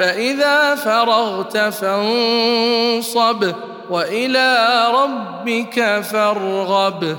فإذا فرغت فانصب وإلى ربك فارغب.